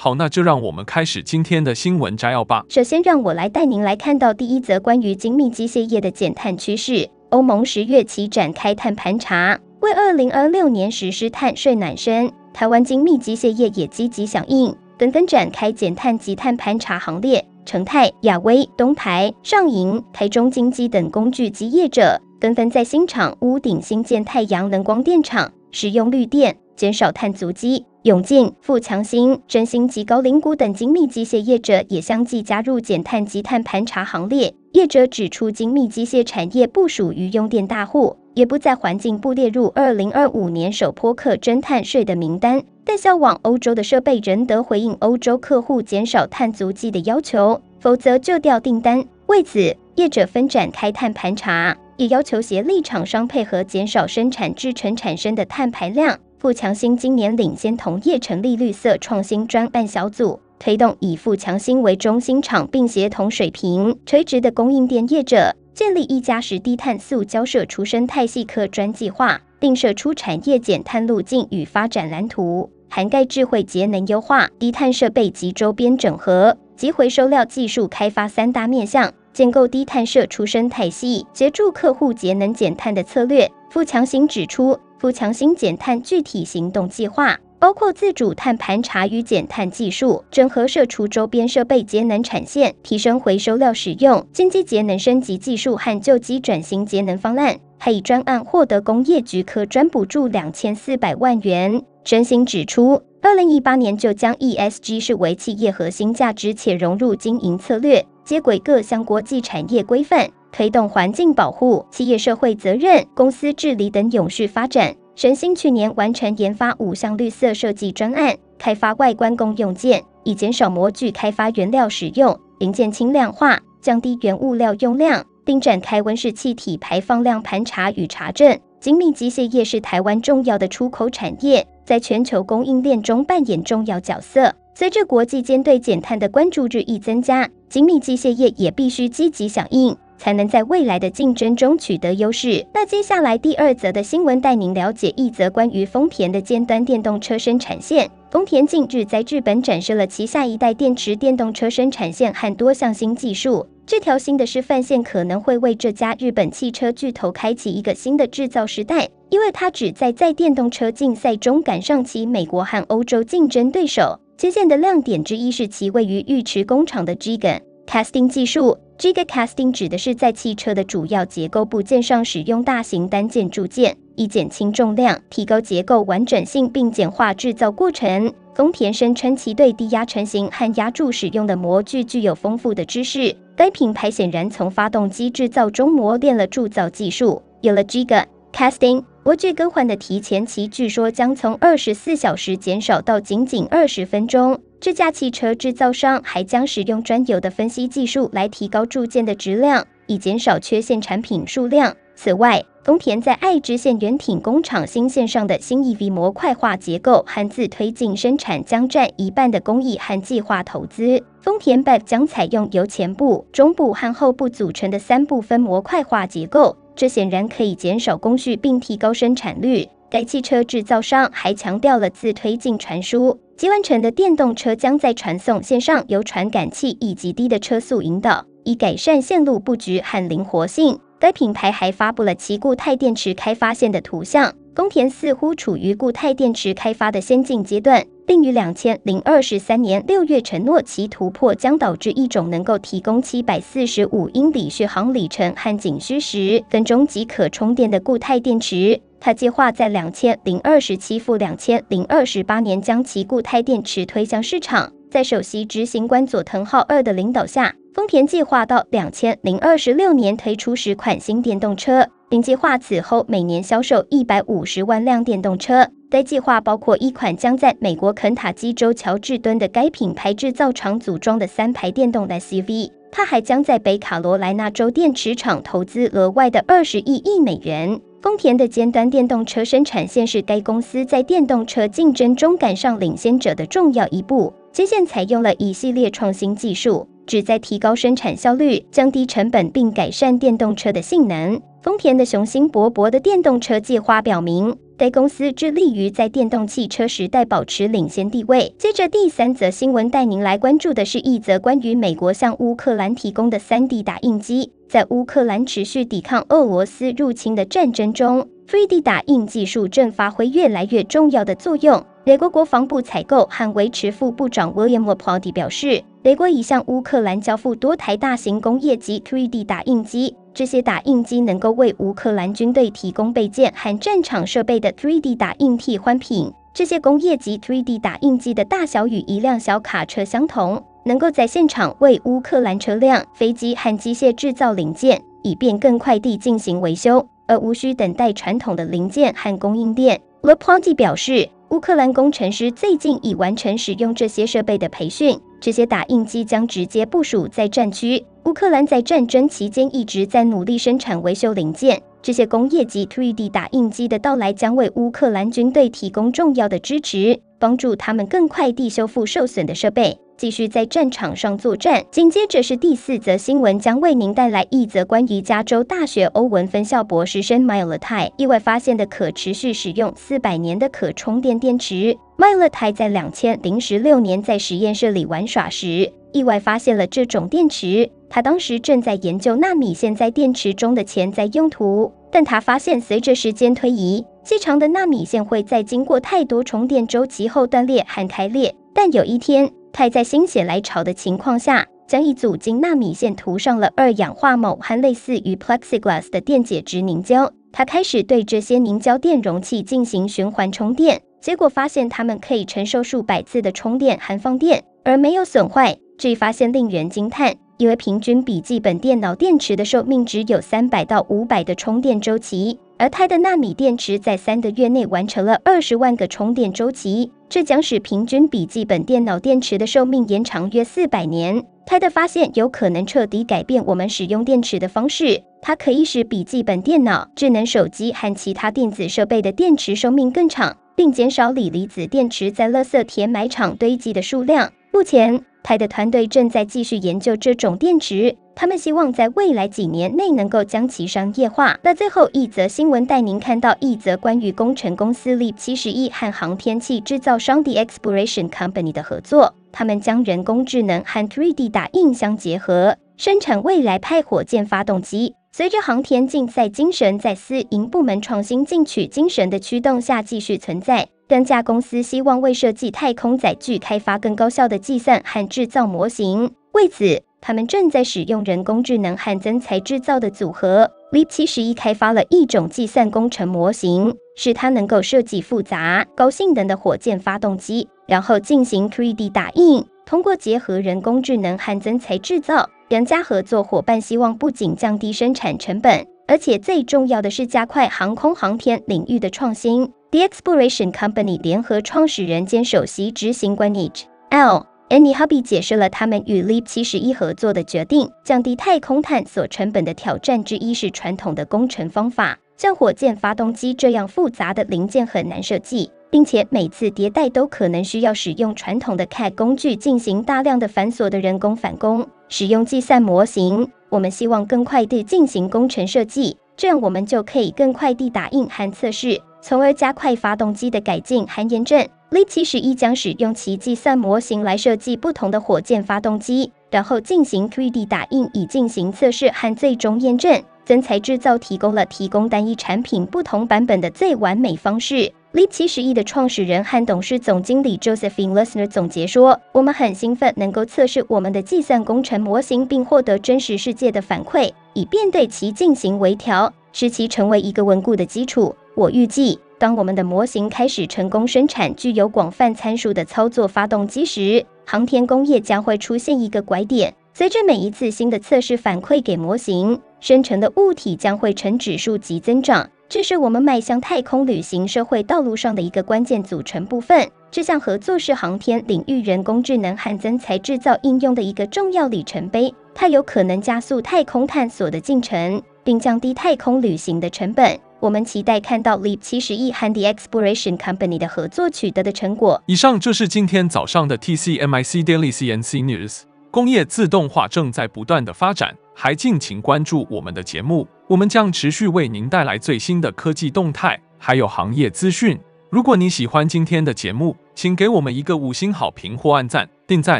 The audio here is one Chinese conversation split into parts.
好，那就让我们开始今天的新闻摘要吧。首先，让我来带您来看到第一则关于精密机械业的减碳趋势。欧盟十月起展开碳盘查，为二零二六年实施碳税暖身。台湾精密机械业也积极响应，纷纷展开减碳及碳盘查行列。成泰、亚威、东台、上银、台中精机等工具机业者，纷纷在新厂屋顶新建太阳能光电厂，使用绿电，减少碳足迹。永进、富强兴、真兴及高龄股等精密机械业者也相继加入减碳及碳盘查行列。业者指出，精密机械产业不属于用电大户，也不在环境部列入二零二五年首波可征碳税的名单，但销往欧洲的设备仍得回应欧洲客户减少碳足迹的要求，否则就掉订单。为此，业者分展开碳盘查，也要求协力厂商配合减少生产制成产生的碳排量。富强兴今年领先同业成立绿色创新专案小组，推动以富强兴为中心厂，并协同水平垂直的供应链业者，建立一家十低碳塑胶射出生态系科专计划，并设出产业减碳路径与发展蓝图，涵盖智慧节能优化、低碳设备及周边整合及回收料技术开发三大面向，建构低碳社出生态系，协助客户节能减碳的策略。富强兴指出。富强兴减碳具体行动计划包括自主碳盘查与减碳技术，整合射出周边设备节能产线，提升回收料使用，精机节能升级技术和旧机转型节能方案，还以专案获得工业局科专补助两千四百万元。真心指出，二零一八年就将 ESG 视为企业核心价值，且融入经营策略，接轨各项国际产业规范。推动环境保护、企业社会责任、公司治理等永续发展。神兴去年完成研发五项绿色设计专案，开发外观公用件，以减少模具开发原料使用、零件轻量化、降低原物料用量，并展开温室气体排放量盘查与查证。精密机械业是台湾重要的出口产业，在全球供应链中扮演重要角色。随着国际间对减碳的关注日益增加，精密机械业也必须积极响应。才能在未来的竞争中取得优势。那接下来第二则的新闻带您了解一则关于丰田的尖端电动车生产线。丰田近日在日本展示了旗下一代电池电动车生产线和多项新技术。这条新的示范线可能会为这家日本汽车巨头开启一个新的制造时代，因为它旨在在电动车竞赛中赶上其美国和欧洲竞争对手。接线的亮点之一是其位于浴池工厂的 Gigan Casting 技术。Giga Casting 指的是在汽车的主要结构部件上使用大型单件铸件，以减轻重量、提高结构完整性，并简化制造过程。丰田声称其对低压成型和压铸使用的模具具有丰富的知识。该品牌显然从发动机制造中磨练了铸造技术。有了 Giga Casting 模具更换的提前期，据说将从二十四小时减少到仅仅二十分钟。这家汽车制造商还将使用专有的分析技术来提高铸件的质量，以减少缺陷产品数量。此外，丰田在爱知县圆町工厂新线上的新 EV 模块化结构和自推进生产将占一半的工艺和计划投资。丰田 BEV 将采用由前部、中部和后部组成的三部分模块化结构，这显然可以减少工序并提高生产率。该汽车制造商还强调了自推进传输。集完成的电动车将在传送线上由传感器以及低的车速引导，以改善线路布局和灵活性。该品牌还发布了其固态电池开发线的图像。丰田似乎处于固态电池开发的先进阶段，并于两千零二十三年六月承诺，其突破将导致一种能够提供七百四十五英里续航里程和仅需十分钟即可充电的固态电池。他计划在两千零二十七至两千零二十八年将其固态电池推向市场。在首席执行官佐藤浩二的领导下，丰田计划到两千零二十六年推出十款新电动车，并计划此后每年销售一百五十万辆电动车。该计划包括一款将在美国肯塔基州乔治敦的该品牌制造厂组装的三排电动 SUV。它还将在北卡罗来纳州电池厂投资额外的二十亿亿美元。丰田的尖端电动车生产线是该公司在电动车竞争中赶上领先者的重要一步。接线采用了一系列创新技术，旨在提高生产效率、降低成本并改善电动车的性能。丰田的雄心勃勃的电动车计划表明，该公司致力于在电动汽车时代保持领先地位。接着，第三则新闻带您来关注的是一则关于美国向乌克兰提供的 3D 打印机。在乌克兰持续抵抗俄罗斯入侵的战争中，3D 打印技术正发挥越来越重要的作用。美国国防部采购和维持副部长 William LaPlante 表示，美国已向乌克兰交付多台大型工业级 3D 打印机。这些打印机能够为乌克兰军队提供备件和战场设备的 3D 打印替换品。这些工业级 3D 打印机的大小与一辆小卡车相同，能够在现场为乌克兰车辆、飞机和机械制造零件，以便更快地进行维修，而无需等待传统的零件和供应链。Le Ponti 表示，乌克兰工程师最近已完成使用这些设备的培训，这些打印机将直接部署在战区。乌克兰在战争期间一直在努力生产维修零件，这些工业级 3D 打印机的到来将为乌克兰军队提供重要的支持，帮助他们更快地修复受损的设备，继续在战场上作战。紧接着是第四则新闻，将为您带来一则关于加州大学欧文分校博士生 Mile Tai 意外发现的可持续使用四百年的可充电电池。Mile Tai 在两千零十六年在实验室里玩耍时，意外发现了这种电池。他当时正在研究纳米线在电池中的潜在用途，但他发现随着时间推移，细长的纳米线会在经过太多充电周期后断裂和开裂。但有一天，他在心血来潮的情况下，将一组经纳米线涂上了二氧化锰和类似于 plexiglass 的电解质凝胶。他开始对这些凝胶电容器进行循环充电，结果发现它们可以承受数百次的充电和放电，而没有损坏。这一发现令人惊叹。因为平均笔记本电脑电池的寿命只有三百到五百的充电周期，而钛的纳米电池在三个月内完成了二十万个充电周期，这将使平均笔记本电脑电池的寿命延长约四百年。钛的发现有可能彻底改变我们使用电池的方式，它可以使笔记本电脑、智能手机和其他电子设备的电池寿命更长，并减少锂离子电池在垃圾填埋场堆积的数量。目前，钛的团队正在继续研究这种电池，他们希望在未来几年内能够将其商业化。那最后一则新闻带您看到一则关于工程公司 LEAP 71和航天器制造商 The Exploration Company 的合作，他们将人工智能和 3D 打印相结合，生产未来派火箭发动机。随着航天竞赛精神在私营部门创新进取精神的驱动下继续存在。两家公司希望为设计太空载具开发更高效的计算和制造模型。为此，他们正在使用人工智能和增材制造的组合。LEAP 71开发了一种计算工程模型，使它能够设计复杂、高性能的火箭发动机，然后进行 3D 打印。通过结合人工智能和增材制造，两家合作伙伴希望不仅降低生产成本，而且最重要的是加快航空航天领域的创新。The Exploration Company 联合创始人兼首席执行官 Nich L. Annie Hubby 解释了他们与 LEAP 71合作的决定。降低太空探索成本的挑战之一是传统的工程方法，像火箭发动机这样复杂的零件很难设计，并且每次迭代都可能需要使用传统的 CAD 工具进行大量的繁琐的人工返工。使用计算模型，我们希望更快地进行工程设计，这样我们就可以更快地打印和测试。从而加快发动机的改进和验证。LEAP 71将使用其计算模型来设计不同的火箭发动机，然后进行 3D 打印以进行测试和最终验证。增材制造提供了提供单一产品不同版本的最完美方式。LEAP 71的创始人和董事总经理 Josephine Lessner 总结说：“我们很兴奋能够测试我们的计算工程模型，并获得真实世界的反馈，以便对其进行微调，使其成为一个稳固的基础。”我预计，当我们的模型开始成功生产具有广泛参数的操作发动机时，航天工业将会出现一个拐点。随着每一次新的测试反馈给模型，生成的物体将会呈指数级增长，这是我们迈向太空旅行社会道路上的一个关键组成部分。这项合作是航天领域人工智能和增材制造应用的一个重要里程碑，它有可能加速太空探索的进程，并降低太空旅行的成本。我们期待看到 Leap 七十亿和 The Exploration Company 的合作取得的成果。以上就是今天早上的 TCMIC Daily CNC News。工业自动化正在不断的发展，还敬请关注我们的节目，我们将持续为您带来最新的科技动态，还有行业资讯。如果你喜欢今天的节目，请给我们一个五星好评或按赞，并在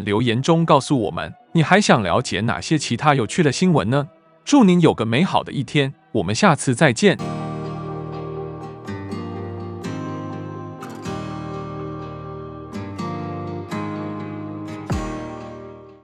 留言中告诉我们你还想了解哪些其他有趣的新闻呢？祝您有个美好的一天，我们下次再见。